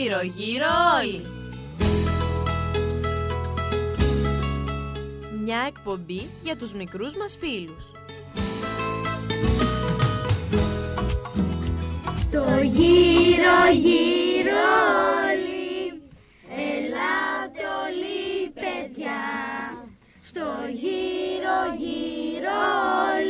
γύρω γύρω όλοι. Μια εκπομπή για τους μικρούς μας φίλους. Το γύρω γύρω όλοι, ελάτε όλοι παιδιά. Στο γύρω γύρω όλοι,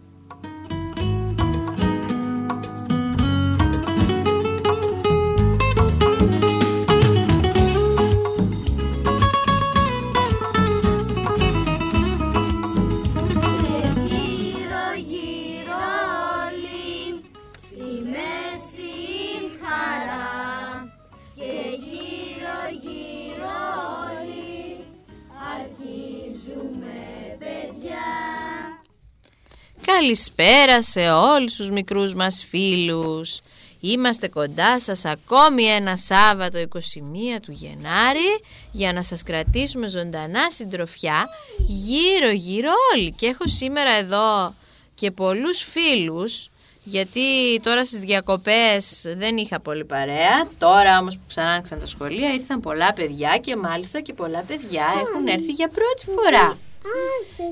Καλησπέρα σε όλους τους μικρούς μας φίλους. Είμαστε κοντά σας ακόμη ένα Σάββατο 21 του Γενάρη για να σας κρατήσουμε ζωντανά συντροφιά γύρω γύρω όλοι. Και έχω σήμερα εδώ και πολλούς φίλους γιατί τώρα στις διακοπές δεν είχα πολύ παρέα. Τώρα όμως που ξανά άνοιξαν τα σχολεία ήρθαν πολλά παιδιά και μάλιστα και πολλά παιδιά έχουν έρθει για πρώτη φορά.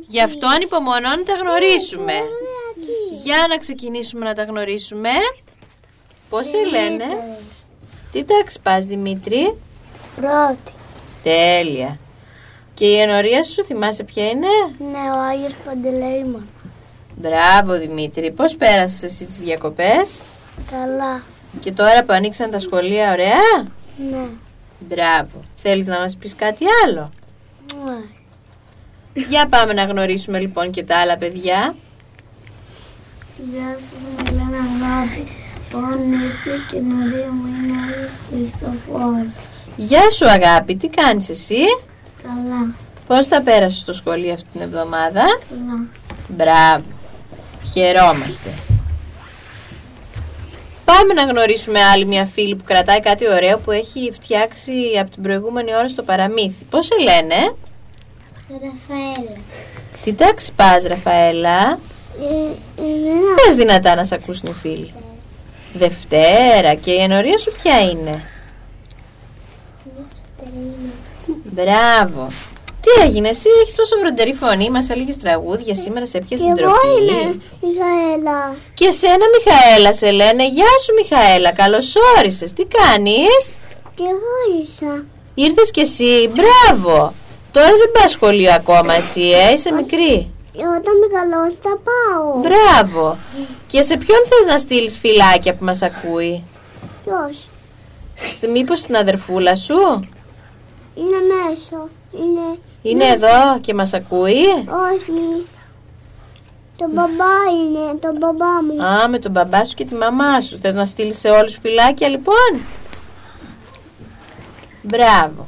Γι' αυτό ανυπομονώ να τα γνωρίσουμε. Για να ξεκινήσουμε να τα γνωρίσουμε. Πώς σε λένε; Τι τάξη πας Δημήτρη; Πρώτη. Τέλεια. Και η ενορία σου θυμάσαι ποια είναι; Ναι, ο Άγιος Παντελεήμων. Μπράβο Δημήτρη. Πώς πέρασες εσύ τις διακοπές; Καλά. Και τώρα που ανοίξαν τα σχολεία ωραία; Ναι. Μπράβο. Θέλεις να μας πεις κάτι άλλο; Ναι. Για πάμε να γνωρίσουμε λοιπόν και τα άλλα παιδιά. Γεια σας, με λένε Αγάπη. Πάω νύχτη και η νωρία μου είναι ο Άγιος Χριστοφόρος. Γεια σου αγάπη, τι κάνεις εσύ; Καλά. Πώς θα πέρασες στο σχολείο αυτή την εβδομάδα; Καλά. Μπράβο. Χαιρόμαστε. Πάμε να γνωρίσουμε άλλη μια φίλη που κρατάει κάτι ωραίο που έχει φτιάξει από την προηγούμενη ώρα στο παραμύθι. Πώς σε λένε; Ραφαέλα. Τι τάξη πας Ραφαέλα; Ε, εμένα Πες δυνατά να σε ακούσουν οι φίλοι. Δευτέρα και η ενορία σου ποια είναι; είναι σπτερήμων. Μπράβο. Τι έγινε, εσύ έχεις τόσο βροντερή φωνή, μας έλεγες τραγούδια σήμερα σε ποια Και εγώ συντροφή; είμαι Μιχαέλα. Και εσένα Μιχαέλα σε λένε Γεια σου Μιχαέλα καλώς όρισες Τι κάνεις; Και εγώ ίσα. Ήρθες κι εσύ Μπράβο Τώρα δεν πας σχολείο ακόμα εσύ ε, Είσαι μικρή Και όταν μεγαλώσει θα πάω. Μπράβο Και σε ποιον θες να στείλεις φυλάκια που μας ακούει; Ποιος; Στη- Μήπως στην αδερφούλα σου; Είναι μέσω. Είναι... Είναι εδώ και μας ακούει; Όχι. Το μπαμπά είναι, το μπαμπά μου. Α με τον μπαμπά σου και τη μαμά σου Θες να στείλεις σε όλους φυλάκια λοιπόν; Μπράβο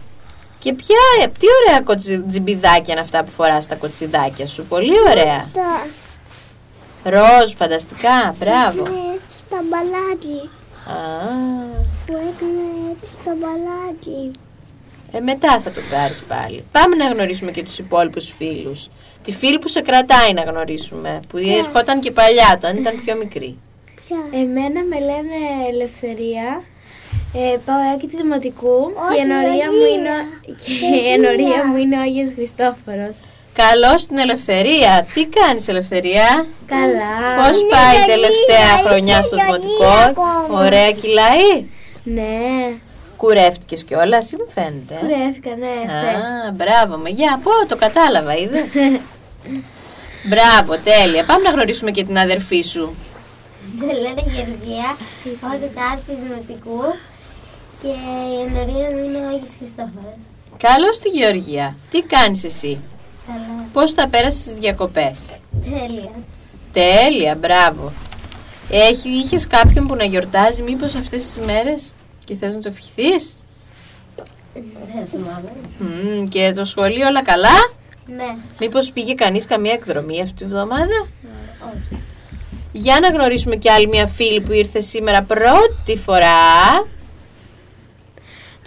και ποια, τι ωραία κοτσι- τζιμπιδάκια είναι αυτά που φοράς στα κοτσιδάκια σου. Πολύ ωραία. Τα... Ροζ, φανταστικά. Μπράβο. Είναι έτσι στα μπαλάκι. Α, Που έκανε έτσι στα μπαλάκι. ε, μετά θα το πάρεις πάλι. Πάμε να γνωρίσουμε και τους υπόλοιπους φίλους. Τη φίλη που σε κρατάει να γνωρίσουμε. Που ερχόταν και παλιά, όταν ήταν πιο μικρή. Ποια; Εμένα με λένε Ελευθερία. Ε, πάω έκτη δημοτικού και η Όχι, ενορία μου Ροδία. είναι, και η ενορία μου είναι ο Άγιος Χριστόφορος. Καλώς την Ελευθερία. Τι κάνεις Ελευθερία; Καλά. Πώς Είναι πάει η Γεωργία, τελευταία είσαι χρονιά στο Γεωργία δημοτικό; ακόμα. Ωραία κυλάει; Ναι, Κουρεύτηκες κιόλας ή μου φαίνεται; κουρεύτηκα, ναι, χθες. Α, μπράβο με. Για, πω, το κατάλαβα, είδες; μπράβο, τέλεια. Πάμε να γνωρίσουμε και την αδερφή σου. Με λένε Γεωργία, πάω τετάρτη δημοτικού και η ενορία μου είναι ο Άγιος Χριστόφορος. Καλώς τη Γεωργία. Τι κάνεις εσύ; Καλά. Πώς θα πέρασες τις διακοπές; Τέλεια. Τέλεια, μπράβο. Έχει, είχες κάποιον που να γιορτάζει μήπως αυτές τις μέρες; Και θες να το ευχηθείς; Δεν θυμάμαι. Μμμ, και το σχολείο όλα καλά; Ναι. Μήπως πήγε κανείς καμία εκδρομή αυτή τη βδομάδα; Όχι. Για να γνωρίσουμε και άλλη μια φίλη που ήρθε σήμερα πρώτη φορά.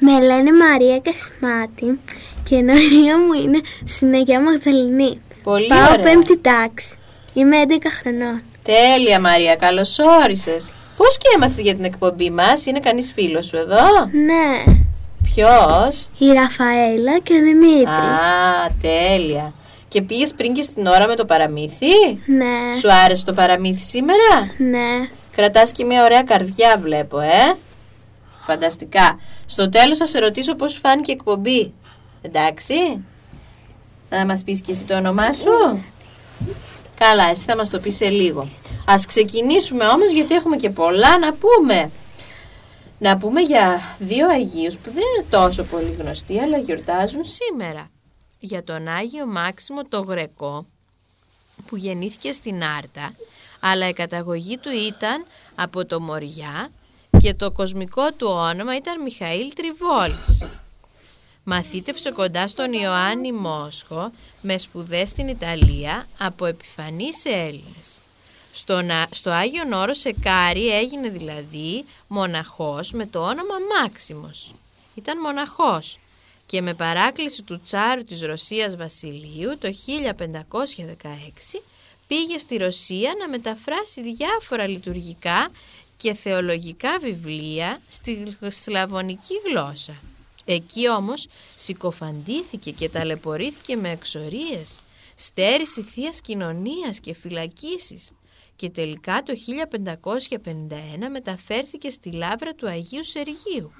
Με λένε Μαρία Κασμάτη και η ενορία μου είναι στην Αγία Μαγδαληνή. Πολύ Πάω ωραία. πέμπτη τάξη. Είμαι 11 χρονών. Τέλεια Μαρία, καλώς όρισες. Πώς και έμαθες για την εκπομπή μας, είναι κανείς φίλος σου εδώ; Ναι. Ποιος; Η Ραφαέλα και ο Δημήτρης. Α, τέλεια. Και πήγες πριν και στην ώρα με το παραμύθι; Ναι. Σου άρεσε το παραμύθι σήμερα; Ναι. Κρατάς και μια ωραία καρδιά βλέπω, ε. Φανταστικά. Στο τέλος θα σε ρωτήσω πώς σου φάνηκε η εκπομπή. Εντάξει. Θα μας πεις και εσύ το όνομά σου. Καλά, εσύ θα μας το πεις σε λίγο. Ας ξεκινήσουμε όμως γιατί έχουμε και πολλά να πούμε. Να πούμε για δύο Αγίους που δεν είναι τόσο πολύ γνωστοί αλλά γιορτάζουν σήμερα. Για τον Άγιο Μάξιμο το Γρεκό που γεννήθηκε στην Άρτα αλλά η καταγωγή του ήταν από το Μοριά και το κοσμικό του όνομα ήταν Μιχαήλ Τριβόλης. Μαθήτευσε κοντά στον Ιωάννη Μόσχο με σπουδές στην Ιταλία από επιφανείς Έλληνες. Στον, Α- στο Άγιον Όρος Σεκάρι έγινε δηλαδή μοναχός με το όνομα Μάξιμος. Ήταν μοναχός και με παράκληση του τσάρου της Ρωσίας Βασιλείου το 1516 πήγε στη Ρωσία να μεταφράσει διάφορα λειτουργικά και θεολογικά βιβλία στη σλαβωνική γλώσσα. Εκεί όμως συκοφαντήθηκε και ταλαιπωρήθηκε με εξορίες, στέρηση θείας κοινωνίας και φυλακίσεις και τελικά το 1551 μεταφέρθηκε στη λάβρα του Αγίου Σεργίου,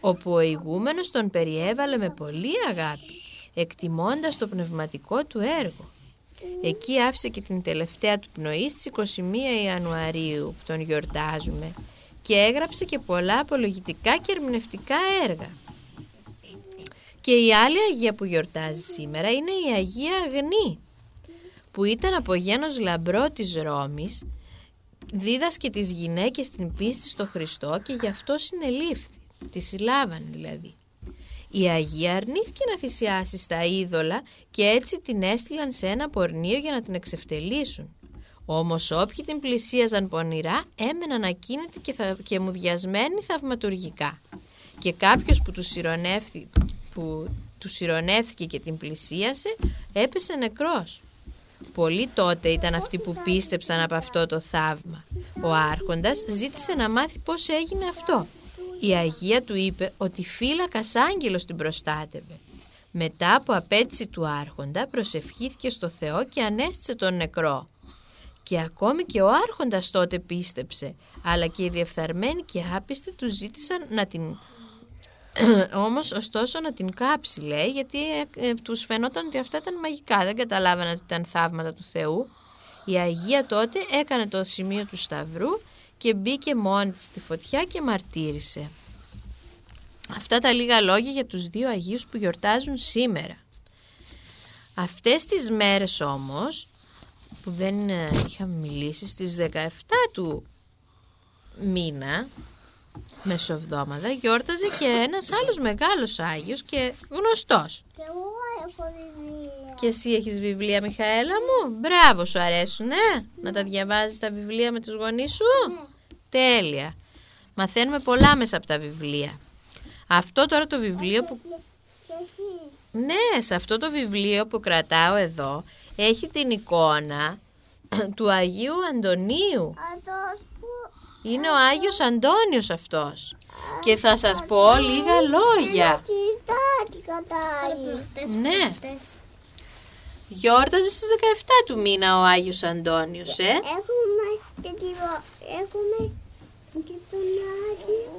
όπου ο ηγούμενος τον περιέβαλε με πολύ αγάπη, εκτιμώντας το πνευματικό του έργο. Εκεί άφησε και την τελευταία του πνοή στις 21 Ιανουαρίου που τον γιορτάζουμε και έγραψε και πολλά απολογητικά και ερμηνευτικά έργα. Και η άλλη Αγία που γιορτάζει σήμερα είναι η Αγία Αγνή που ήταν από γένος λαμπρό της Ρώμης δίδασκε τις γυναίκες την πίστη στο Χριστό και γι' αυτό συνελήφθη. Τη συλλάβαν δηλαδή. Η Αγία αρνήθηκε να θυσιάσει στα είδωλα και έτσι την έστειλαν σε ένα πορνείο για να την εξευτελίσουν. Όμως όποιοι την πλησίαζαν πονηρά έμεναν ακίνητοι και, θα, και μουδιασμένοι θαυματουργικά. Και κάποιος που τους συρρονεύθη- που τους συρρονεύθηκε και την πλησίασε έπεσε νεκρός. Πολλοί τότε ήταν αυτοί που πίστεψαν από αυτό το θαύμα. Ο άρχοντας ζήτησε να μάθει πώς έγινε αυτό. Η Αγία του είπε ότι φύλακας άγγελος την προστάτευε. Μετά από απέτηση του άρχοντα προσευχήθηκε στο Θεό και ανέστησε τον νεκρό. Και ακόμη και ο άρχοντας τότε πίστεψε, αλλά και οι διεφθαρμένοι και άπιστοι του ζήτησαν να την όμως, ωστόσο, να την κάψει, λέει, γιατί ε, ε, τους φαινόταν ότι αυτά ήταν μαγικά. Δεν καταλάβαιναν ότι ήταν θαύματα του Θεού. Η Αγία τότε έκανε το σημείο του Σταυρού και μπήκε μόνη της στη φωτιά και μαρτύρησε. Αυτά τα λίγα λόγια για τους δύο Αγίους που γιορτάζουν σήμερα. Αυτές τις μέρες όμως, που δεν ε, είχαμε μιλήσει, στις 17 του μήνα, μεσοβδόμαδα, γιόρταζε και ένας άλλος μεγάλος Άγιος και γνωστός. Και εγώ έχω βιβλία. Και εσύ έχεις βιβλία, Μιχαέλα μου; Μπράβο, σου αρέσουν, ε; Να τα διαβάζεις τα βιβλία με τους γονείς σου; Τέλεια. Μαθαίνουμε πολλά μέσα από τα βιβλία. Αυτό τώρα το βιβλίο που... Και εσείς. Ναι, σε αυτό το βιβλίο που κρατάω εδώ έχει την εικόνα του Αγίου Αντωνίου. Αυτός που... Είναι ο Άγιος Αντώνιος αυτός. Και θα σας πω λίγα λόγια. Κοιτάκι κατάει. Ναι. Γιόρταζε στις 17 του μήνα ο Άγιος Αντώνιος, ε; Έχουμε και τη ρο- Έχουμε και τον Άγιο.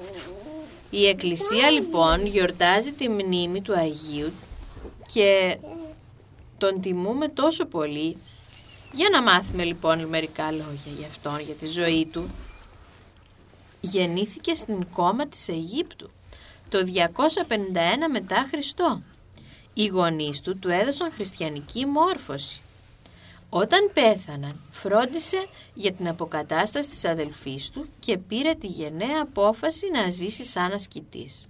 Η Εκκλησία λοιπόν γιορτάζει τη μνήμη του Αγίου και τον τιμούμε τόσο πολύ. Για να μάθουμε λοιπόν μερικά λόγια για αυτόν, για τη ζωή του. Γεννήθηκε στην κόμμα της Αιγύπτου το 251 μετά Χριστό. Οι γονείς του του έδωσαν χριστιανική μόρφωση. Όταν πέθαναν, φρόντισε για την αποκατάσταση της αδελφής του και πήρε τη γενναία απόφαση να ζήσει σαν ασκητής.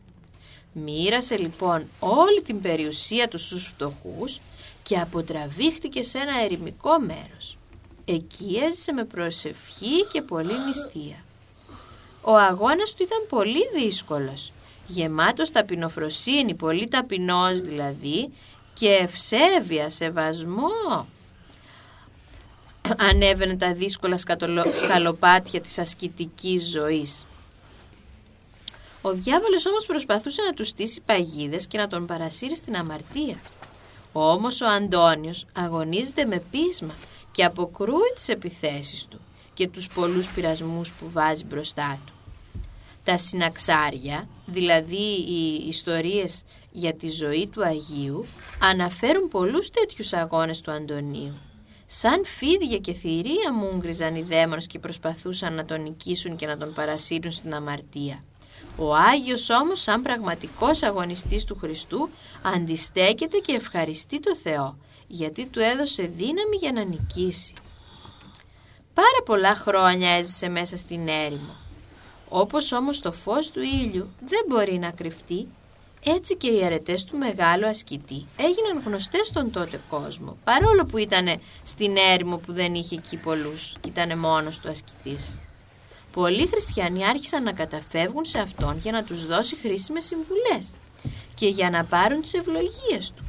Μοίρασε λοιπόν όλη την περιουσία του στους φτωχούς και αποτραβήχτηκε σε ένα ερημικό μέρος. Εκεί έζησε με προσευχή και πολύ νηστεία. Ο αγώνας του ήταν πολύ δύσκολος, γεμάτος ταπεινοφροσύνη, πολύ ταπεινός δηλαδή και ευσέβεια, σεβασμό. Ανέβαινε τα δύσκολα σκαλοπάτια της ασκητικής ζωής. Ο διάβολος όμως προσπαθούσε να τους στήσει παγίδες και να τον παρασύρει στην αμαρτία. Όμως ο Αντώνιος αγωνίζεται με πείσμα και αποκρούει τις επιθέσεις του και τους πολλούς πειρασμούς που βάζει μπροστά του. Τα συναξάρια, δηλαδή οι ιστορίες για τη ζωή του Αγίου, αναφέρουν πολλούς τέτοιους αγώνες του Αντωνίου. Σαν φίδια και θηρία μούγκριζαν οι δαίμονες και προσπαθούσαν να τον νικήσουν και να τον παρασύρουν στην αμαρτία. Ο Άγιος όμως σαν πραγματικός αγωνιστής του Χριστού αντιστέκεται και ευχαριστεί το Θεό γιατί του έδωσε δύναμη για να νικήσει. Πάρα πολλά χρόνια έζησε μέσα στην έρημο. Όπως όμως το φως του ήλιου δεν μπορεί να κρυφτεί, έτσι και οι αρετές του μεγάλου ασκητή έγιναν γνωστές στον τότε κόσμο, παρόλο που ήταν στην έρημο που δεν είχε εκεί πολλούς και ήταν μόνος του ασκητής. Πολλοί χριστιανοί άρχισαν να καταφεύγουν σε αυτόν για να τους δώσει χρήσιμες συμβουλές και για να πάρουν τις ευλογίες του.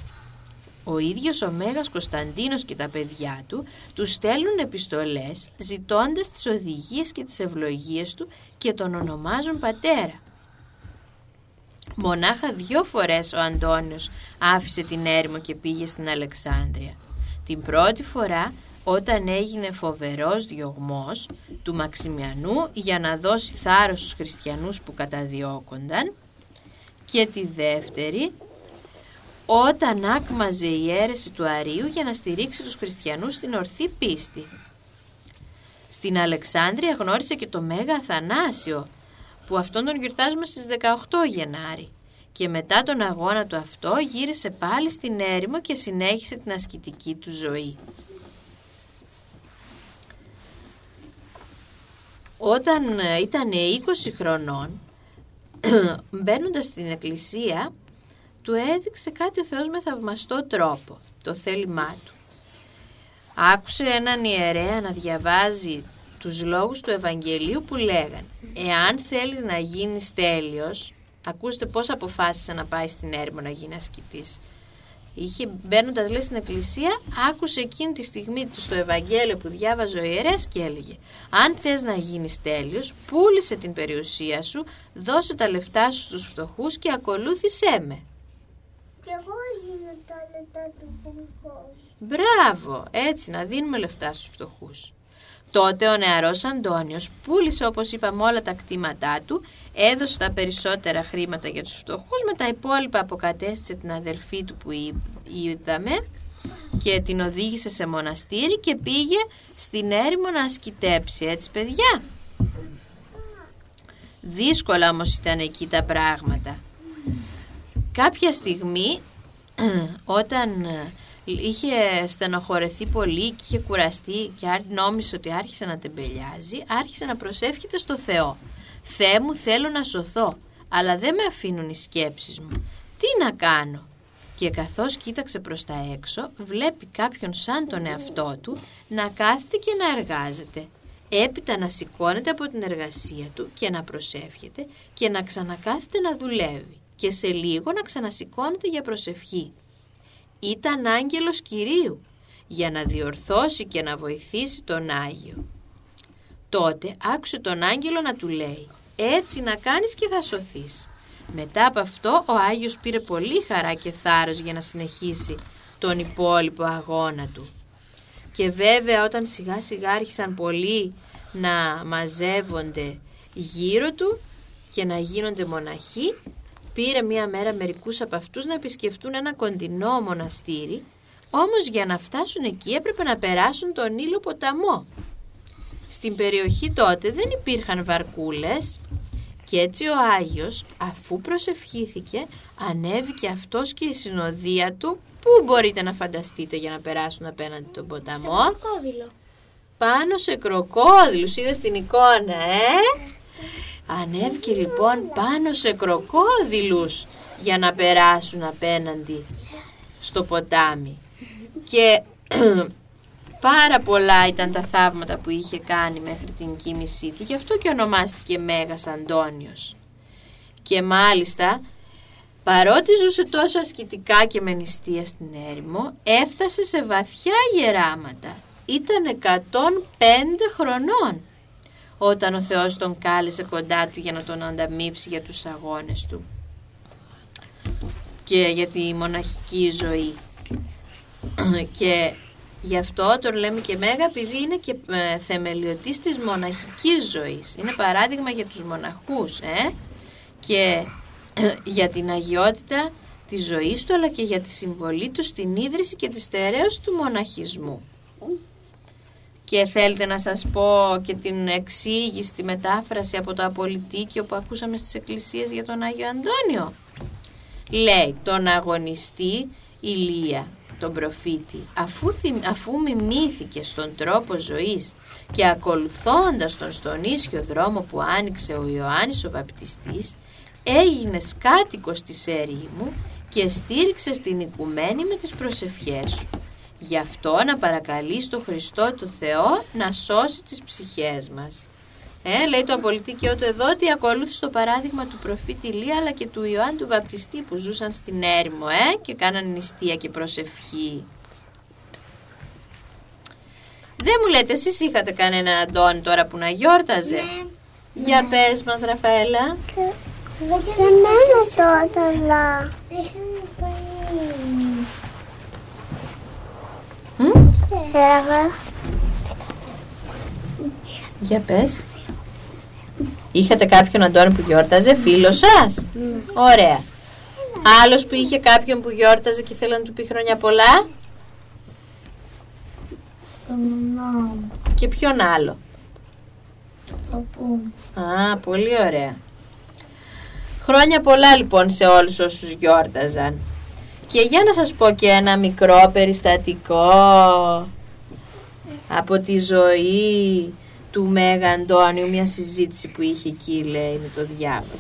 Ο ίδιος ο Μέγας Κωνσταντίνος και τα παιδιά του τους στέλνουν επιστολές ζητώντας τις οδηγίες και τις ευλογίες του και τον ονομάζουν πατέρα. Μονάχα δυο φορές ο Αντώνιος άφησε την έρημο και πήγε στην Αλεξάνδρεια. Την πρώτη φορά όταν έγινε φοβερός διωγμός του Μαξιμιανού για να δώσει θάρρος στους χριστιανούς που καταδιώκονταν και τη δεύτερη όταν άκμαζε η αίρεση του Αρίου για να στηρίξει τους χριστιανούς στην ορθή πίστη. Στην Αλεξάνδρεια γνώρισε και το Μέγα Αθανάσιο που αυτόν τον γιορτάζουμε στις 18 Γενάρη και μετά τον αγώνα του αυτό γύρισε πάλι στην έρημο και συνέχισε την ασκητική του ζωή. Όταν ε, ήταν 20 χρονών, μπαίνοντας στην εκκλησία, του έδειξε κάτι ο Θεός με θαυμαστό τρόπο, το θέλημά του. Άκουσε έναν ιερέα να διαβάζει τους λόγους του Ευαγγελίου που λέγαν «Εάν θέλεις να γίνεις τέλειος, ακούστε πώς αποφάσισε να πάει στην έρημο να γίνει ασκητής είχε μπαίνοντας λέει στην εκκλησία, άκουσε εκείνη τη στιγμή του στο Ευαγγέλιο που διάβαζε ο ιερέας και έλεγε: Αν θες να γίνεις τέλειος, πούλησε την περιουσία σου, δώσε τα λεφτά σου στους φτωχούς και ακολούθησέ με. Και εγώ έγινα τα λεφτά του Μπράβο, έτσι να δίνουμε λεφτά στους φτωχούς. Τότε ο νεαρός Αντώνιος πούλησε όπως είπαμε όλα τα κτήματά του, έδωσε τα περισσότερα χρήματα για τους φτωχούς, με τα υπόλοιπα αποκατέστησε την αδερφή του που είδαμε και την οδήγησε σε μοναστήρι και πήγε στην έρημο να ασκητέψει, έτσι παιδιά; Δύσκολα όμως ήταν εκεί τα πράγματα. Κάποια στιγμή όταν είχε στενοχωρεθεί πολύ και είχε κουραστεί και νόμισε ότι άρχισε να τεμπελιάζει, άρχισε να προσεύχεται στο Θεό. Θεέ μου θέλω να σωθώ, αλλά δεν με αφήνουν οι σκέψεις μου. Τι να κάνω; Και καθώς κοίταξε προς τα έξω, βλέπει κάποιον σαν τον εαυτό του να κάθεται και να εργάζεται. Έπειτα να σηκώνεται από την εργασία του και να προσεύχεται και να ξανακάθεται να δουλεύει και σε λίγο να ξανασηκώνεται για προσευχή ήταν άγγελος Κυρίου για να διορθώσει και να βοηθήσει τον Άγιο. Τότε άκουσε τον άγγελο να του λέει «Έτσι να κάνεις και θα σωθείς». Μετά από αυτό ο Άγιος πήρε πολύ χαρά και θάρρος για να συνεχίσει τον υπόλοιπο αγώνα του. Και βέβαια όταν σιγά σιγά άρχισαν πολλοί να μαζεύονται γύρω του και να γίνονται μοναχοί, πήρε μία μέρα μερικούς από αυτούς να επισκεφτούν ένα κοντινό μοναστήρι, όμως για να φτάσουν εκεί έπρεπε να περάσουν τον ήλιο ποταμό. Στην περιοχή τότε δεν υπήρχαν βαρκούλες και έτσι ο Άγιος αφού προσευχήθηκε ανέβηκε αυτός και η συνοδεία του Πού μπορείτε να φανταστείτε για να περάσουν απέναντι τον ποταμό; Κροκόδιλο. Πάνω σε κροκόδιλους. Είδες την εικόνα, ε; Ανέβηκε λοιπόν πάνω σε κροκόδιλους για να περάσουν απέναντι στο ποτάμι. Και πάρα πολλά ήταν τα θαύματα που είχε κάνει μέχρι την κοίμησή του, γι' αυτό και ονομάστηκε Μέγας Αντώνιος. Και μάλιστα, παρότι ζούσε τόσο ασκητικά και με νηστεία στην έρημο, έφτασε σε βαθιά γεράματα. Ήταν 105 χρονών όταν ο Θεός τον κάλεσε κοντά του για να τον ανταμείψει για τους αγώνες του και για τη μοναχική ζωή. και γι' αυτό τον λέμε και Μέγα επειδή είναι και ε, θεμελιωτής της μοναχικής ζωής. Είναι παράδειγμα για τους μοναχούς ε; και ε, για την αγιότητα της ζωής του αλλά και για τη συμβολή του στην ίδρυση και τη στερέωση του μοναχισμού. Και θέλετε να σας πω και την εξήγηση, τη μετάφραση από το Απολυτίκιο που ακούσαμε στις εκκλησίες για τον Άγιο Αντώνιο. Λέει τον αγωνιστή Ηλία, τον προφήτη, αφού, αφού μιμήθηκε στον τρόπο ζωής και ακολουθώντας τον στον ίσιο δρόμο που άνοιξε ο Ιωάννης ο Βαπτιστής, έγινε κάτοικος της ερήμου και στήριξε στην οικουμένη με τις προσευχές σου. Γι' αυτό να παρακαλείς τον Χριστό του Θεό να σώσει τις ψυχές μας. Ε, λέει το απολυτίκιο του εδώ ότι ακολούθησε το παράδειγμα του προφήτη Λία αλλά και του Ιωάννη του Βαπτιστή που ζούσαν στην έρημο ε, και κάναν νηστεία και προσευχή. Δεν μου λέτε εσείς είχατε κανένα Αντώνη τώρα που να γιόρταζε; Ναι. Για πες μας Ραφαέλα. Δεν μένω τώρα. Είχαμε πάει. Μμ; Έγραφα. Για πες. Είχατε κάποιον Αντώνη που γιόρταζε, φίλος σας; Ωραία. Άλλος που είχε κάποιον που γιόρταζε και ήθελε να του πει χρόνια πολλά; Τον νόμο. Και ποιον άλλο; Παππού. Α, πολύ ωραία. Χρόνια πολλά λοιπόν σε όλους όσους γιόρταζαν. Και για να σας πω και ένα μικρό περιστατικό από τη ζωή του Μέγα Αντώνιου, μια συζήτηση που είχε εκεί λέει με το διάβολο.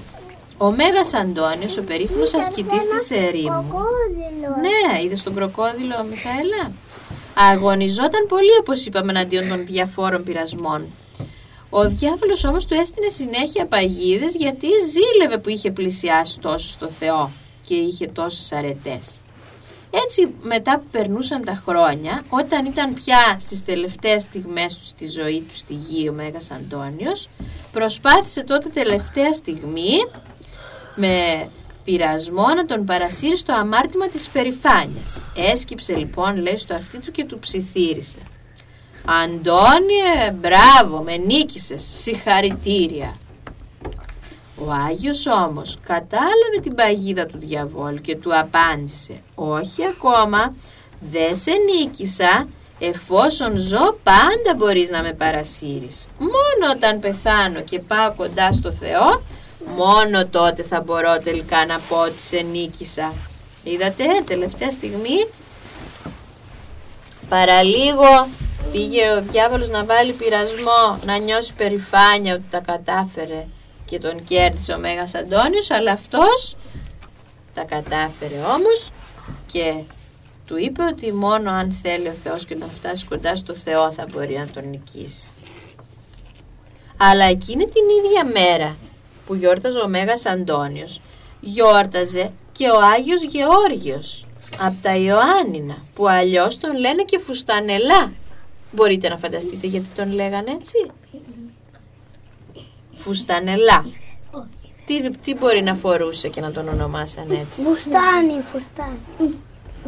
Ο Μέγας Αντώνιος, ο περίφημος ασκητής της ερήμου, Κροκόδιλο. ναι, είδες τον κροκόδιλο, Μιχαέλα; Αγωνιζόταν πολύ, όπως είπαμε, εναντίον των διαφόρων πειρασμών. Ο διάβολος όμως του έστεινε συνέχεια παγίδες γιατί ζήλευε που είχε πλησιάσει τόσο στο Θεό και είχε τόσες αρετές. Έτσι μετά που περνούσαν τα χρόνια, όταν ήταν πια στις τελευταίες στιγμές του στη ζωή του στη γη ο Μέγας Αντώνιος, προσπάθησε τότε τελευταία στιγμή με πειρασμό να τον παρασύρει στο αμάρτημα της περηφάνειας. Έσκυψε λοιπόν λέει στο αυτί του και του ψιθύρισε. Αντώνιε, μπράβο, με νίκησες, συγχαρητήρια. Ο Άγιος όμως κατάλαβε την παγίδα του διαβόλου και του απάντησε «Όχι ακόμα, δεν σε νίκησα, εφόσον ζω πάντα μπορείς να με παρασύρεις. Μόνο όταν πεθάνω και πάω κοντά στο Θεό, μόνο τότε θα μπορώ τελικά να πω ότι σε νίκησα». Είδατε, τελευταία στιγμή, παραλίγο πήγε ο διάβολος να βάλει πειρασμό, να νιώσει περηφάνεια ότι τα κατάφερε και τον κέρδισε ο Μέγας Αντώνιος αλλά αυτός τα κατάφερε όμως και του είπε ότι μόνο αν θέλει ο Θεός και να φτάσει κοντά στο Θεό θα μπορεί να τον νικήσει. Αλλά εκείνη την ίδια μέρα που γιόρταζε ο Μέγας Αντώνιος γιόρταζε και ο Άγιος Γεώργιος από τα Ιωάννινα που αλλιώς τον λένε και φουστανελά. Μπορείτε να φανταστείτε γιατί τον λέγανε έτσι; Φουστανελά. Τι, τι μπορεί να φορούσε και να τον ονομάσαν έτσι; Φουστάνι, φουστάνι.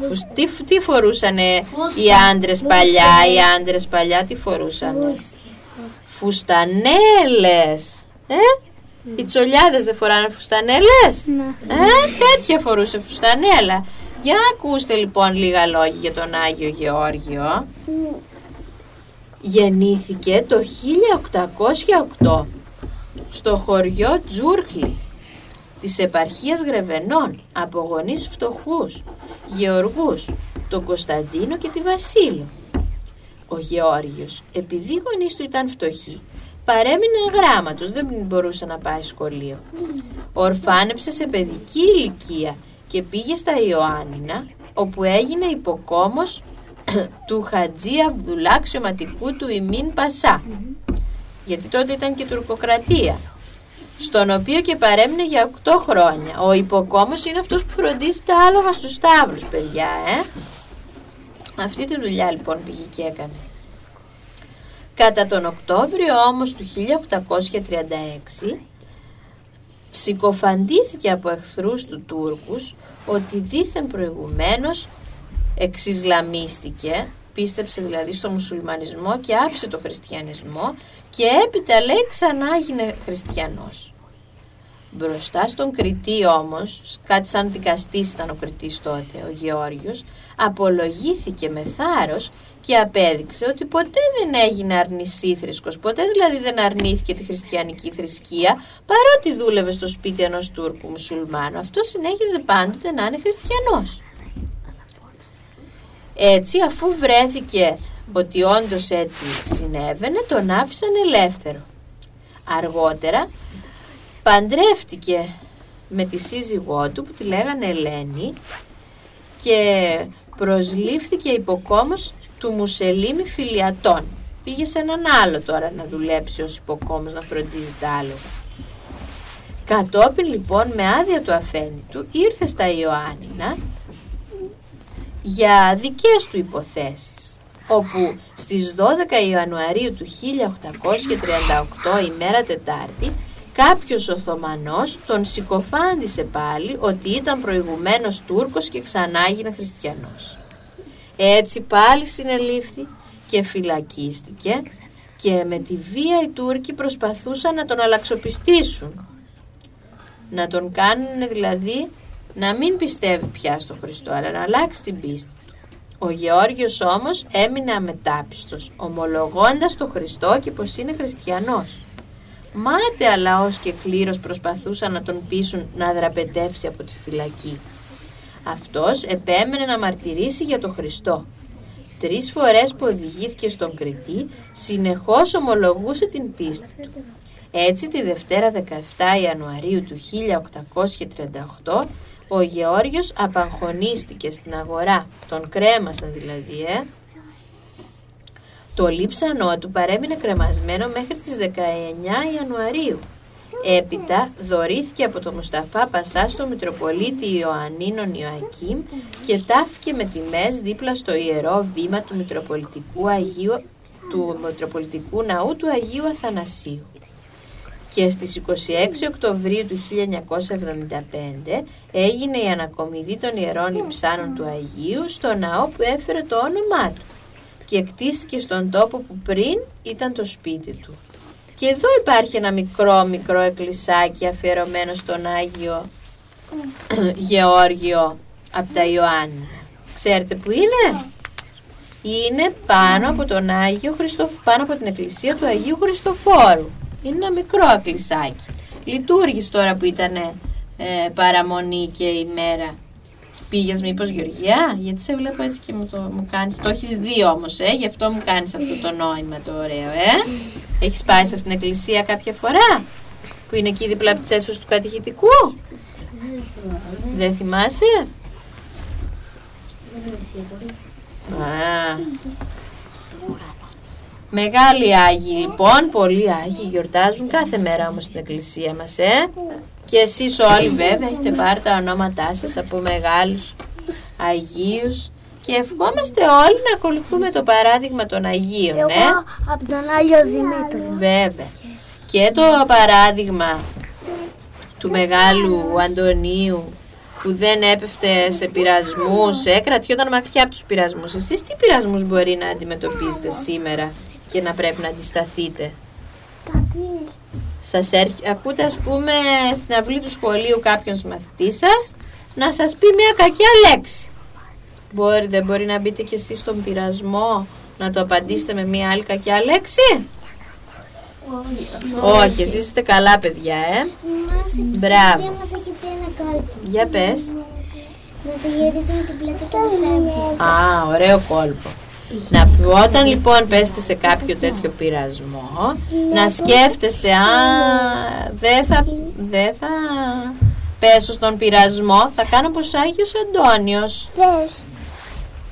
Φους- τι, τι φορούσανε οι άντρες παλιά, οι άντρες παλιά τι φορούσανε; Φουστανέλες. Ε; Οι τσολιάδες δεν φοράνε φουστανέλες; Ναι. Ε, τέτοια φορούσε φουστανέλα. Για ακούστε λοιπόν λίγα λόγια για τον Άγιο Γεώργιο. Γεννήθηκε το 1808 στο χωριό Τζούρχλι της επαρχίας Γρεβενών από γονείς φτωχούς γεωργούς, τον Κωνσταντίνο και τη Βασίλη. Ο Γεώργιος, επειδή οι γονείς του ήταν φτωχοί, παρέμεινε αγράμματος, δεν μπορούσε να πάει σχολείο. Ορφάνεψε σε παιδική ηλικία και πήγε στα Ιωάννινα, όπου έγινε υποκόμος του Χατζή Αβδουλά αξιωματικού του Ιμίν Πασά. Γιατί τότε ήταν και τουρκοκρατία. Στον οποίο και παρέμεινε για 8 χρόνια. Ο υποκόμος είναι αυτός που φροντίζει τα άλογα στους στάβλους, παιδιά, ε. Αυτή τη δουλειά λοιπόν πήγε και έκανε. Κατά τον Οκτώβριο όμως του 1836 συκοφαντήθηκε από εχθρούς του Τούρκους ότι δήθεν προηγουμένως εξισλαμίστηκε, πίστεψε δηλαδή στο μουσουλμανισμό και άφησε το χριστιανισμό και έπειτα λέει ξανά έγινε χριστιανός. Μπροστά στον κριτή όμως, κάτι σαν δικαστής ήταν ο κριτής τότε, ο Γεώργιος, απολογήθηκε με θάρρος και απέδειξε ότι ποτέ δεν έγινε αρνησίθρησκος, ποτέ δηλαδή δεν αρνήθηκε τη χριστιανική θρησκεία, παρότι δούλευε στο σπίτι ενός Τούρκου μουσουλμάνου. Αυτό συνέχιζε πάντοτε να είναι χριστιανός. Έτσι, αφού βρέθηκε ότι όντως έτσι συνέβαινε, τον άφησαν ελεύθερο. Αργότερα παντρεύτηκε με τη σύζυγό του που τη λέγανε Ελένη και προσλήφθηκε υποκόμος του Μουσελίμη Φιλιατών. Πήγε σε έναν άλλο τώρα να δουλέψει ως υποκόμος να φροντίζει τα άλογα. Κατόπιν λοιπόν με άδεια του αφέντη του ήρθε στα Ιωάννινα για δικές του υποθέσεις όπου στις 12 Ιανουαρίου του 1838 ημέρα Τετάρτη κάποιος Οθωμανός τον συκοφάντησε πάλι ότι ήταν προηγουμένως Τούρκος και ξανά έγινε χριστιανός. Έτσι πάλι συνελήφθη και φυλακίστηκε και με τη βία οι Τούρκοι προσπαθούσαν να τον αλλαξοπιστήσουν. Να τον κάνουν δηλαδή να μην πιστεύει πια στο Χριστό αλλά να αλλάξει την πίστη του. Ο Γεώργιος όμως έμεινε αμετάπιστος ομολογώντας το Χριστό και πως είναι χριστιανός. Μάταια λαός και κλήρος προσπαθούσαν να τον πείσουν να δραπετεύσει από τη φυλακή. Αυτός επέμενε να μαρτυρήσει για τον Χριστό. Τρεις φορές που οδηγήθηκε στον Κρητή, συνεχώς ομολογούσε την πίστη του. Έτσι τη Δευτέρα 17 Ιανουαρίου του 1838 ο Γεώργιος απαγχωνίστηκε στην αγορά, τον κρέμασαν δηλαδή, ε, το λείψανό του παρέμεινε κρεμασμένο μέχρι τις 19 Ιανουαρίου. Έπειτα δωρήθηκε από τον Μουσταφά Πασά στο Μητροπολίτη Ιωαννίνων Ιωακήμ και τάφηκε με τιμές δίπλα στο ιερό βήμα του Μητροπολιτικού, Αγίου, του Μητροπολιτικού Ναού του Αγίου Αθανασίου. Και στις 26 Οκτωβρίου του 1975 έγινε η ανακομιδή των ιερών λειψάνων του Αγίου στο ναό που έφερε το όνομά του και κτίστηκε στον τόπο που πριν ήταν το σπίτι του. Και εδώ υπάρχει ένα μικρό μικρό εκκλησάκι αφιερωμένο στον Άγιο Γεώργιο από τα Ιωάννη. Ξέρετε που είναι; Είναι πάνω από τον Άγιο Χριστοφ... πάνω από την εκκλησία του Αγίου Χριστοφόρου. Είναι ένα μικρό εκκλησάκι. Λειτουργήσε τώρα που ήταν ε, παραμονή και ημέρα Πήγες μήπως Γεωργία, γιατί σε βλέπω έτσι και μου το μου κάνεις. Το έχεις δει όμως, ε, γι' αυτό μου κάνεις αυτό το νόημα το ωραίο, ε; Έχεις πάει σε αυτήν την εκκλησία κάποια φορά που είναι εκεί δίπλα από τις αίθουσες του κατηχητικού; Δεν θυμάσαι; Α. Μεγάλοι Άγιοι λοιπόν, πολλοί Άγιοι γιορτάζουν κάθε μέρα όμως στην εκκλησία μας, ε. Και εσείς όλοι βέβαια έχετε πάρει τα ονόματά σας από μεγάλους Αγίους και ευχόμαστε όλοι να ακολουθούμε το παράδειγμα των Αγίων. Εγώ ε; από τον Άγιο Δημήτριο. Βέβαια. Και το παράδειγμα του μεγάλου Αντωνίου που δεν έπεφτε σε πειρασμούς, ε, κρατιόταν μακριά από τους πειρασμούς. Εσείς τι πειρασμούς μπορεί να αντιμετωπίζετε σήμερα; Και να πρέπει να αντισταθείτε. Σας έρχει, ακούτε ας πούμε στην αυλή του σχολείου κάποιον μαθητή σας να σας πει μια κακιά λέξη. Μπορεί, δεν μπορεί να μπείτε κι εσείς στον πειρασμό να το απαντήσετε με μια άλλη κακιά λέξη; Όχι, Όχι εσείς είστε καλά παιδιά, ε. Μας, Μπράβο. μας έχει πει ένα κόλπο. Για πες. Να το γυρίσουμε την πλάτη και να φεύγει. Α, ωραίο κόλπο. Να όταν λοιπόν πέστε σε κάποιο τέτοιο πειρασμό, να σκέφτεστε, α, δεν θα, δεν θα πέσω στον πειρασμό, θα κάνω πως Άγιος Αντώνιος, Πες.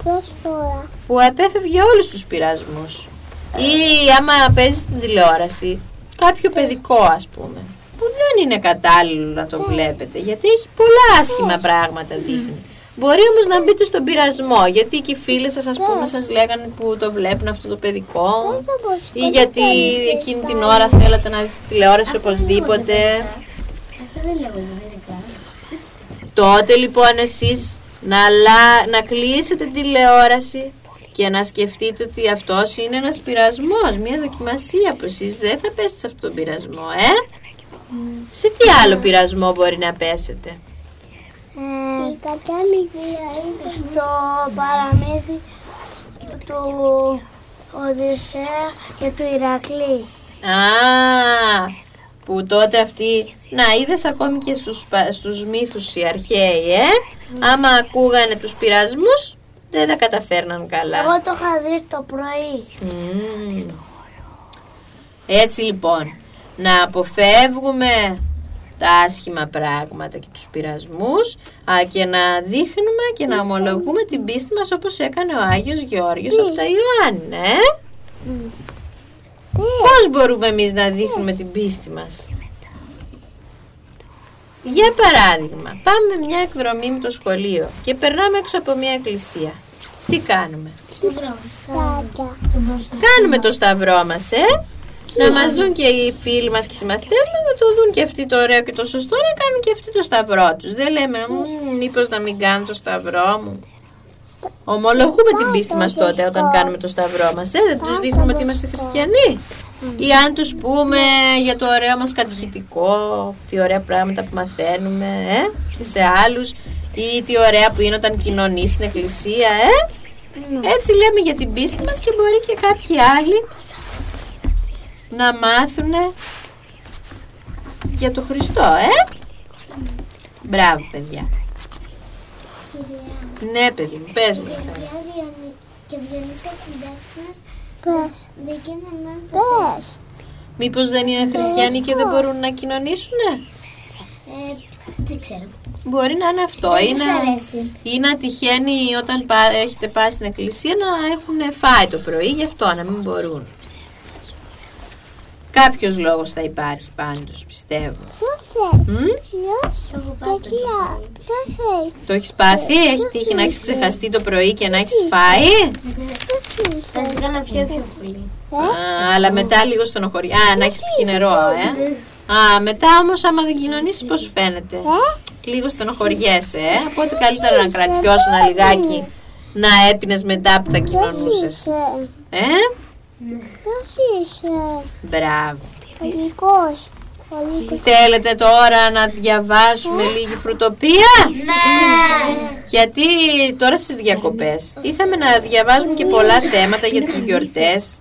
Πες τώρα. που επέφευγε όλους τους πειρασμούς. Ή άμα παίζεις στην τηλεόραση, κάποιο παιδικό ας πούμε, που δεν είναι κατάλληλο να το βλέπετε, γιατί έχει πολλά άσχημα πράγματα δείχνει. Μπορεί όμως να μπείτε στον πειρασμό, γιατί και οι φίλοι σας ας πούμε σας λέγανε που το βλέπουν αυτό το παιδικό ή γιατί εκείνη την ώρα θέλατε να δείτε τηλεόραση οπωσδήποτε. Αυτό δεν λέγονται παιδικά. Τότε λοιπόν εσείς να, λα... να κλείσετε τη τηλεόραση και να σκεφτείτε ότι αυτός είναι ένας πειρασμός, μια δοκιμασία που εσείς δεν θα πέσετε σε αυτόν τον πειρασμό, ε; Σε τι άλλο πειρασμό μπορεί να πέσετε; Η κακιά λιγία είναι στο παραμύθι του Οδυσσέα και του Ηρακλή. Α, που τότε αυτοί, να είδες ακόμη και στους, πα- στους μύθους οι αρχαίοι, ε; Άμα ακούγανε τους πειρασμούς, δεν τα καταφέρναν καλά. Εγώ το είχα δει το πρωί. Μμμ. Έτσι λοιπόν, να αποφεύγουμε τα άσχημα πράγματα και τους πειρασμούς α, και να δείχνουμε και να ομολογούμε την πίστη μας όπως έκανε ο Άγιος Γεώργιος από τα Ιωάννη, ε; Πώς μπορούμε εμείς να δείχνουμε την πίστη μας; Για παράδειγμα, πάμε μια εκδρομή με το σχολείο και περνάμε έξω από μια εκκλησία. Τι κάνουμε; Κάτια. Κάνουμε το σταυρό μας, ε! Να μας δουν και οι φίλοι μας και οι συμμαθητές μας να το δουν και αυτοί το ωραίο και το σωστό να κάνουν και αυτοί το σταυρό τους. Δεν λέμε, «Μμμ, μήπως να μην κάνω το σταυρό μου. Ομολογούμε την πίστη μας τότε όταν κάνουμε το σταυρό μας, ε! Δεν τους δείχνουμε ότι είμαστε χριστιανοί. Ή αν τους πούμε για το ωραίο μας κατηχητικό, τι ωραία πράγματα που μαθαίνουμε, ε! Και σε άλλους. Ή τι ωραία που είναι όταν κοινωνείς στην εκκλησία, ε! Έτσι λέμε για την πίστη μας και μπορεί και κάποιοι άλλοι να μάθουν για το Χριστό, ε! Μπράβο, παιδιά. Κυρία. Ναι, παιδί μου, πες μου. Κυρία Διονύ- και Διονύση από την τάξη μας Πες. δεν γίνονταν ποτέ. Μήπως δεν είναι χριστιανοί και δεν μπορούν να κοινωνήσουν, Ε, δεν ξέρω. Μπορεί να είναι αυτό. Δεν Ή τους να, αρέσει. ή να τυχαίνει όταν πά- έχετε πάει στην εκκλησία να έχουν φάει το πρωί, γι' αυτό να μην μπορούν. Κάποιος λόγος θα υπάρχει πάντως, πιστεύω. Μμ; Το έχεις πάθει, έχει τύχει να έχεις ξεχαστεί το πρωί και να έχεις φάει; Θα την κάνω πιο πιο πολύ. Α, αλλά μετά λίγο στενοχωρία. Α, να έχεις πιει νερό, ε. Α, μετά όμως άμα δεν κοινωνήσεις πώς σου φαίνεται. Λίγο στενοχωριέσαι, ε. Οπότε καλύτερα να κρατιώσουν ένα λιγάκι να έπινες μετά που τα κοινωνούσες. Ε, Ποιος είσαι. μπράβο. Ολικός. Ολικός. Θέλετε τώρα να διαβάσουμε λίγη φρουτοπία; Γιατί τώρα στις διακοπές είχαμε να διαβάζουμε και πολλά θέματα για τις γιορτές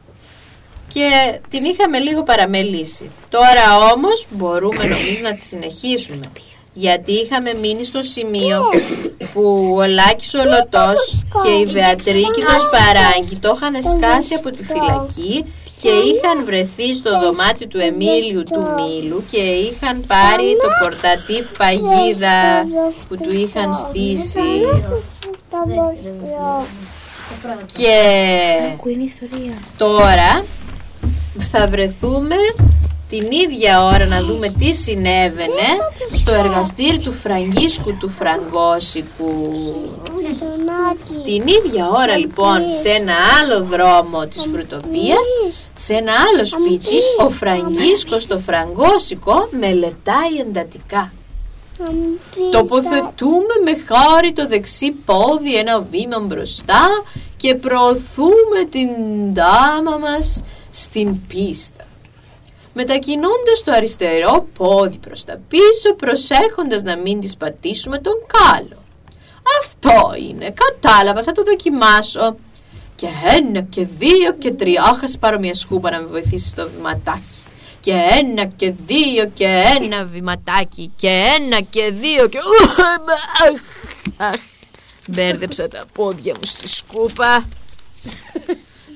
και την είχαμε λίγο παραμελήσει. Τώρα όμως μπορούμε νομίζω να τη συνεχίσουμε. Γιατί είχαμε μείνει στο σημείο που ο Λάκης ο Λωτός και η Βεατρίκη το Σπαράγγι το είχαν σκάσει από τη φυλακή και είχαν βρεθεί στο δωμάτιο του Εμίλιου του Μήλου και είχαν πάρει το πορτατίφ παγίδα που του είχαν στήσει. και τώρα θα βρεθούμε την ίδια ώρα να δούμε τι συνέβαινε στο εργαστήρι του Φραγκίσκου του Φραγκόσικου. Την ίδια ώρα λοιπόν σε ένα άλλο δρόμο της Φρουτοπίας, σε ένα άλλο σπίτι, ο Φραγκίσκος το Φραγκόσικο μελετάει εντατικά. Τοποθετούμε με χάρη το δεξί πόδι ένα βήμα μπροστά και προωθούμε την ντάμα μας στην πίστα. Μετακινώντας το αριστερό πόδι προς τα πίσω, προσέχοντας να μην της πατήσουμε τον κάλο. Αυτό είναι, κατάλαβα, θα το δοκιμάσω. Και ένα και δύο και τρία. Άχ, ας πάρω μια σκούπα να με βοηθήσει στο βηματάκι. Και ένα και δύο και ένα βηματάκι. Και ένα και δύο και... Αχ, αχ. Μπέρδεψα τα πόδια μου στη σκούπα.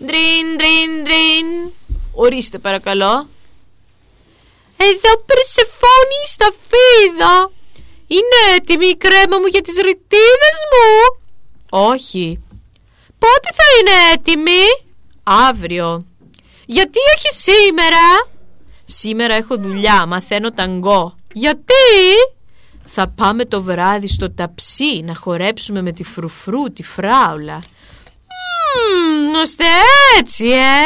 Ντριν, ντριν, ντριν. Ορίστε παρακαλώ. Εδώ Περσεφόνη στα φίδα. Είναι έτοιμη η κρέμα μου για τις ρητίδες μου. Όχι. Πότε θα είναι έτοιμη; Αύριο. Γιατί όχι σήμερα; Σήμερα έχω δουλειά, μαθαίνω ταγκό. Γιατί; Θα πάμε το βράδυ στο ταψί να χορέψουμε με τη φρουφρού, τη φράουλα. Μμμ, ώστε έτσι, ε!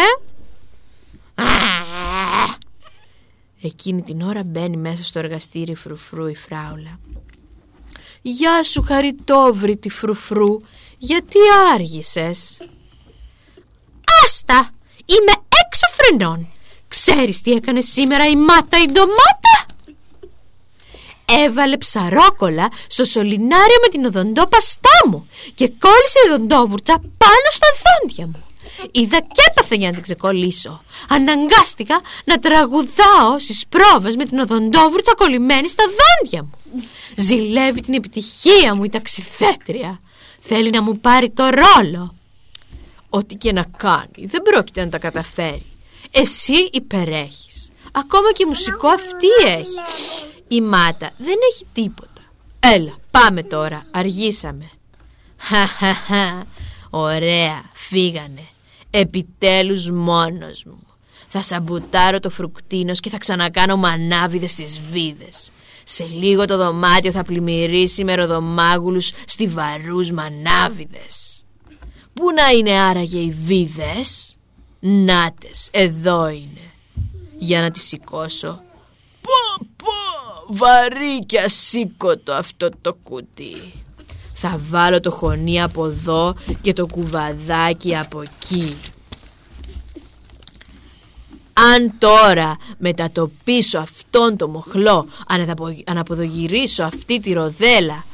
Εκείνη την ώρα μπαίνει μέσα στο εργαστήρι φρουφρού η φράουλα. Γεια σου χαριτόβρητη φρουφρού, γιατί άργησες; Άστα, είμαι έξω φρενών. Ξέρεις τι έκανε σήμερα η μάτα η ντομάτα; Έβαλε ψαρόκολα στο σωληνάριο με την οδοντόπαστά μου και κόλλησε η οδοντόβουρτσα πάνω στα δόντια μου. Είδα και έπαθε για να την ξεκολλήσω. Αναγκάστηκα να τραγουδάω στις πρόβες με την οδοντόβουρτσα κολλημένη στα δόντια μου. Ζηλεύει την επιτυχία μου η ταξιδέτρια. Θέλει να μου πάρει το ρόλο. Ό,τι και να κάνει δεν πρόκειται να τα καταφέρει. Εσύ υπερέχεις. Ακόμα και μουσικό αυτή έχει. Η Μάτα δεν έχει τίποτα. Έλα, πάμε τώρα. Αργήσαμε. Χαχαχα. Ωραία, φύγανε. Επιτέλους μόνος μου. Θα σαμπουτάρω το φρουκτίνος και θα ξανακάνω μανάβιδες στις βίδες. Σε λίγο το δωμάτιο θα πλημμυρίσει με ροδομάγουλους στιβαρούς μανάβιδες. Πού να είναι άραγε οι βίδες; Νάτες, εδώ είναι. Για να τη σηκώσω. Πω πω, βαρύ και ασήκωτο αυτό το κουτί. Θα βάλω το χωνί από εδώ και το κουβαδάκι από εκεί. Αν τώρα μετατοπίσω αυτόν το μοχλό, αναποδογυρίσω αυτή τη ροδέλα,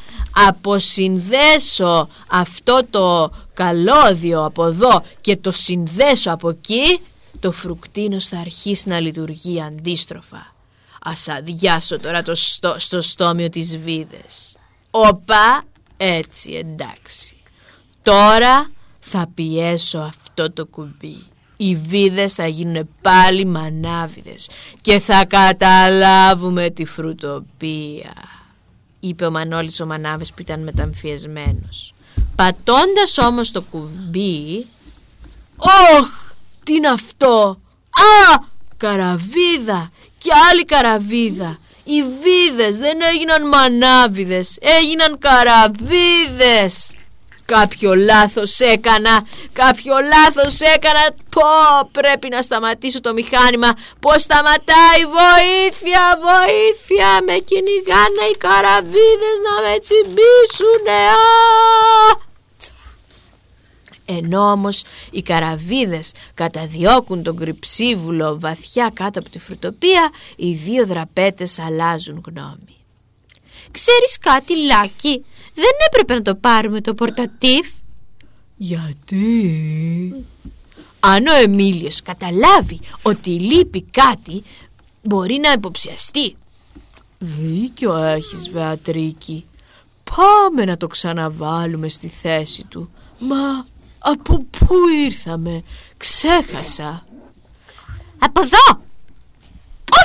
αποσυνδέσω αυτό το καλώδιο από εδώ και το συνδέσω από εκεί, το φρουκτίνος θα αρχίσει να λειτουργεί αντίστροφα. Ας αδειάσω τώρα το στο, στο στόμιο της βίδες. Όπα, έτσι εντάξει. Τώρα θα πιέσω αυτό το κουμπί. Οι βίδες θα γίνουν πάλι μανάβιδες και θα καταλάβουμε τη φρουτοπία, είπε ο Μανώλης ο Μανάβης που ήταν μεταμφιεσμένος. Πατώντας όμως το κουμπί... Όχ, τι είναι αυτό! Α, καραβίδα και άλλη καραβίδα. Οι βίδες δεν έγιναν μανάβιδες, έγιναν καραβίδες. Κάποιο λάθος έκανα, κάποιο λάθος έκανα. Πω, πρέπει να σταματήσω το μηχάνημα. Πώς σταματάει, βοήθεια, βοήθεια. Με κυνηγάνε οι καραβίδες να με τσιμπήσουνε. Α! Ενώ όμως οι καραβίδες καταδιώκουν τον κρυψίβουλο βαθιά κάτω από τη φρουτοπία, οι δύο δραπέτες αλλάζουν γνώμη. «Ξέρεις κάτι, Λάκη, δεν έπρεπε να το πάρουμε το πορτατίφ». «Γιατί» Αν ο Εμίλιος καταλάβει ότι λείπει κάτι, μπορεί να υποψιαστεί. Δίκιο έχεις, Βεατρίκη. Πάμε να το ξαναβάλουμε στη θέση του. Μα από πού ήρθαμε, ξέχασα. Από εδώ!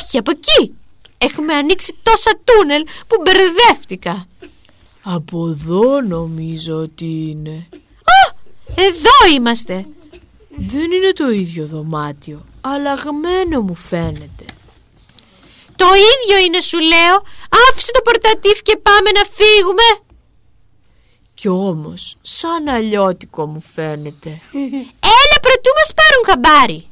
Όχι, από εκεί! Έχουμε ανοίξει τόσα τούνελ που μπερδεύτηκα. Από εδώ νομίζω ότι είναι. Α, εδώ είμαστε. Δεν είναι το ίδιο δωμάτιο, αλλαγμένο μου φαίνεται. Το ίδιο είναι σου λέω. Άφησε το πορτατίφ και πάμε να φύγουμε. Κι όμως σαν αλλιώτικο μου φαίνεται. Έλα πρωτού μας πάρουν χαμπάρι.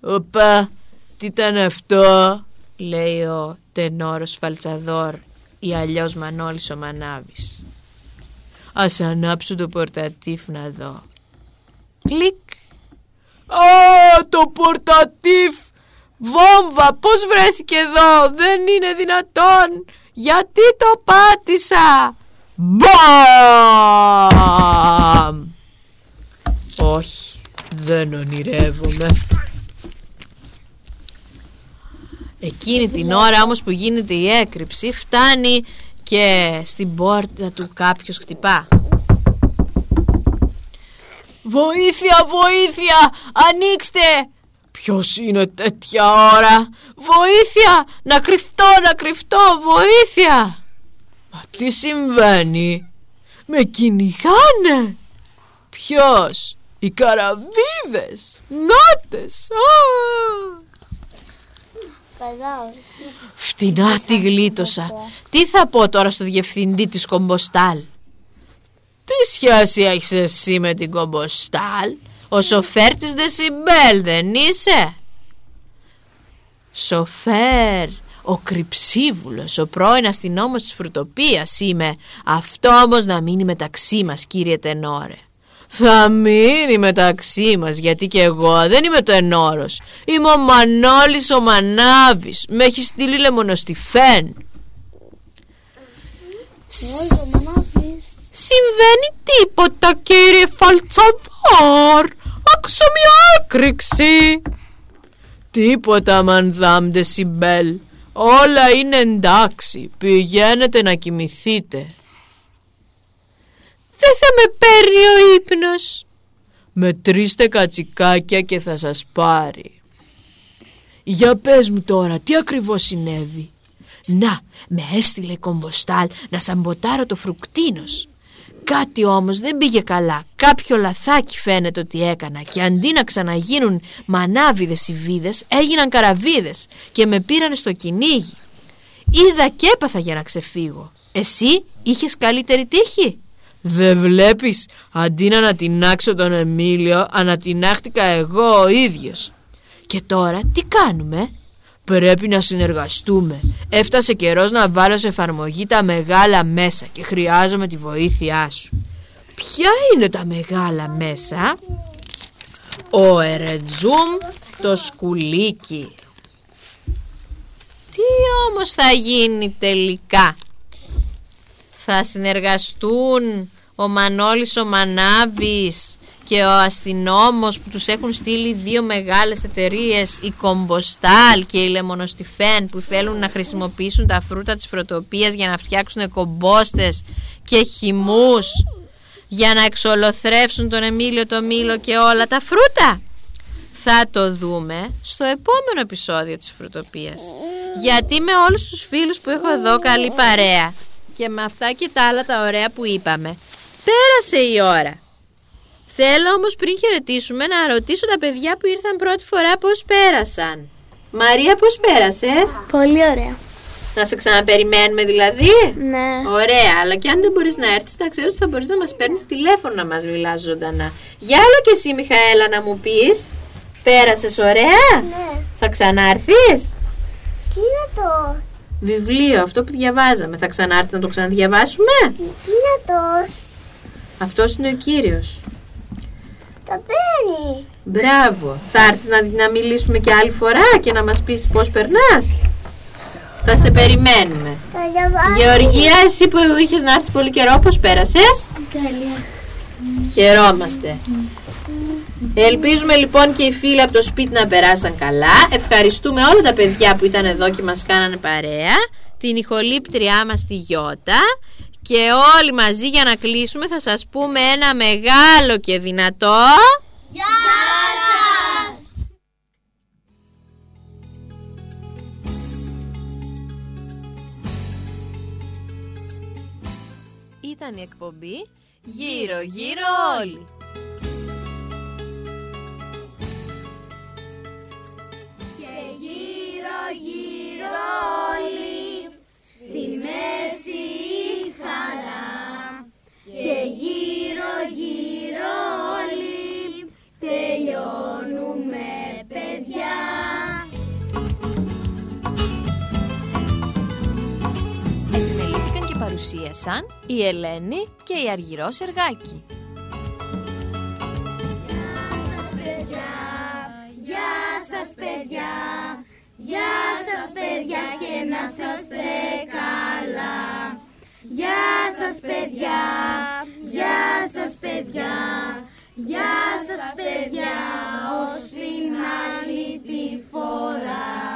Οπα τι ήταν αυτό λέει ο τενόρος Φαλτσαδόρ ή αλλιώς Μανώλης ο Μανάβης. Ας ανάψω το πορτατίφ να δω. Κλικ. Α, το πορτατίφ Βόμβα, πώς βρέθηκε εδώ, δεν είναι δυνατόν γιατί το πάτησα; Μπαμ Όχι δεν ονειρεύομαι Εκείνη την ώρα όμως που γίνεται η έκρηψη φτάνει και στην πόρτα του κάποιος χτυπά. Βοήθεια, βοήθεια, ανοίξτε! Ποιος είναι τέτοια ώρα, βοήθεια, να κρυφτώ, να κρυφτώ, βοήθεια! Μα τι συμβαίνει, με κυνηγάνε! Ποιος, οι καραβίδες, νότες, α! Φτηνά τη γλίτωσα. Τι θα πω τώρα στο διευθυντή της Κομποστάλ; Τι σχέση έχεις εσύ με την Κομποστάλ; Ο σοφέρ της Δεσιμπέλ δεν είσαι; Σοφέρ, ο κρυψίβουλος, ο πρώην αστυνόμος της φρουτοπίας είμαι. Αυτό όμως να μείνει μεταξύ μας κύριε Τενόρε. Θα μείνει μεταξύ μας γιατί και εγώ δεν είμαι το ενόρος Είμαι ο Μανώλης ο Μανάβης Με έχεις στείλει λεμονοστιφέν Συμβαίνει τίποτα κύριε Φαλτσαδόρ Άκουσα μια έκρηξη Τίποτα μανδάμ Σιμπέλ Όλα είναι εντάξει Πηγαίνετε να κοιμηθείτε δεν θα με παίρνει ο ύπνος. Μετρήστε κατσικάκια και θα σας πάρει. Για πες μου τώρα τι ακριβώς συνέβη; Να, με έστειλε η κομποστάλ να σαμποτάρω το φρουκτίνος. Κάτι όμως δεν πήγε καλά. Κάποιο λαθάκι φαίνεται ότι έκανα και αντί να ξαναγίνουν μανάβιδες οι βίδες έγιναν καραβίδες και με πήραν στο κυνήγι. Είδα και έπαθα για να ξεφύγω. Εσύ είχες καλύτερη τύχη; Δεν βλέπεις, αντί να ανατινάξω τον Εμίλιο, ανατινάχτηκα εγώ ο ίδιος. Και τώρα τι κάνουμε; Πρέπει να συνεργαστούμε. Έφτασε καιρός να βάλω σε εφαρμογή τα μεγάλα μέσα και χρειάζομαι τη βοήθειά σου. Ποια είναι τα μεγάλα μέσα; Ο Ερετζούμ, το σκουλίκι. Τι όμως θα γίνει τελικά; Θα συνεργαστούν ο Μανώλης ο Μανάβης και ο αστυνόμος που τους έχουν στείλει δύο μεγάλες εταιρείες η Κομποστάλ και η Λεμονοστιφέν που θέλουν να χρησιμοποιήσουν τα φρούτα της φροτοπίας για να φτιάξουν κομπόστες και χυμούς για να εξολοθρεύσουν τον Εμίλιο το Μήλο και όλα τα φρούτα. Θα το δούμε στο επόμενο επεισόδιο της φρουτοπίας γιατί με όλους τους φίλους που έχω εδώ καλή παρέα. Και με αυτά και τα άλλα τα ωραία που είπαμε. Πέρασε η ώρα. Θέλω όμως πριν χαιρετήσουμε να ρωτήσω τα παιδιά που ήρθαν πρώτη φορά πώς πέρασαν. Μαρία πώς πέρασες; Πολύ ωραία. Να σε ξαναπεριμένουμε δηλαδή; Ναι. Ωραία, αλλά και αν δεν μπορείς να έρθεις θα ξέρεις ότι θα μπορείς να μας παίρνεις τηλέφωνο να μας μιλάς ζωντανά. Για άλλα και εσύ Μιχαέλα να μου πεις. Πέρασες ωραία; Ναι. Θα ξανάρθεις; Τι είναι το. Βιβλίο, αυτό που διαβάζαμε. Θα ξανάρθεις να το ξαναδιαβάσουμε; Τι είναι το. Αυτός είναι ο κύριος. Το παίρνει. Μπράβο. Θα έρθεις να, να μιλήσουμε και άλλη φορά και να μας πεις πώς περνάς; Θα σε περιμένουμε. Το διαβάζει. Γεωργία, εσύ που είχες να έρθεις πολύ καιρό, πώς πέρασες; Τέλεια. Χαιρόμαστε. Ελπίζουμε λοιπόν και οι φίλοι από το σπίτι να περάσαν καλά. Ευχαριστούμε όλα τα παιδιά που ήταν εδώ και μας κάνανε παρέα. Την ηχολήπτριά μας τη Γιώτα. Και όλοι μαζί για να κλείσουμε θα σας πούμε ένα μεγάλο και δυνατό... Γεια σας. Ήταν η εκπομπή Γύρω Γύρω Όλοι. Παρουσίασαν η Ελένη και η Αργυρό Σεργάκη. Γεια σας παιδιά, γεια σας παιδιά και να είστε καλά. Γεια σας παιδιά, γεια σας παιδιά, γεια σας παιδιά, ως την άλλη τη φορά.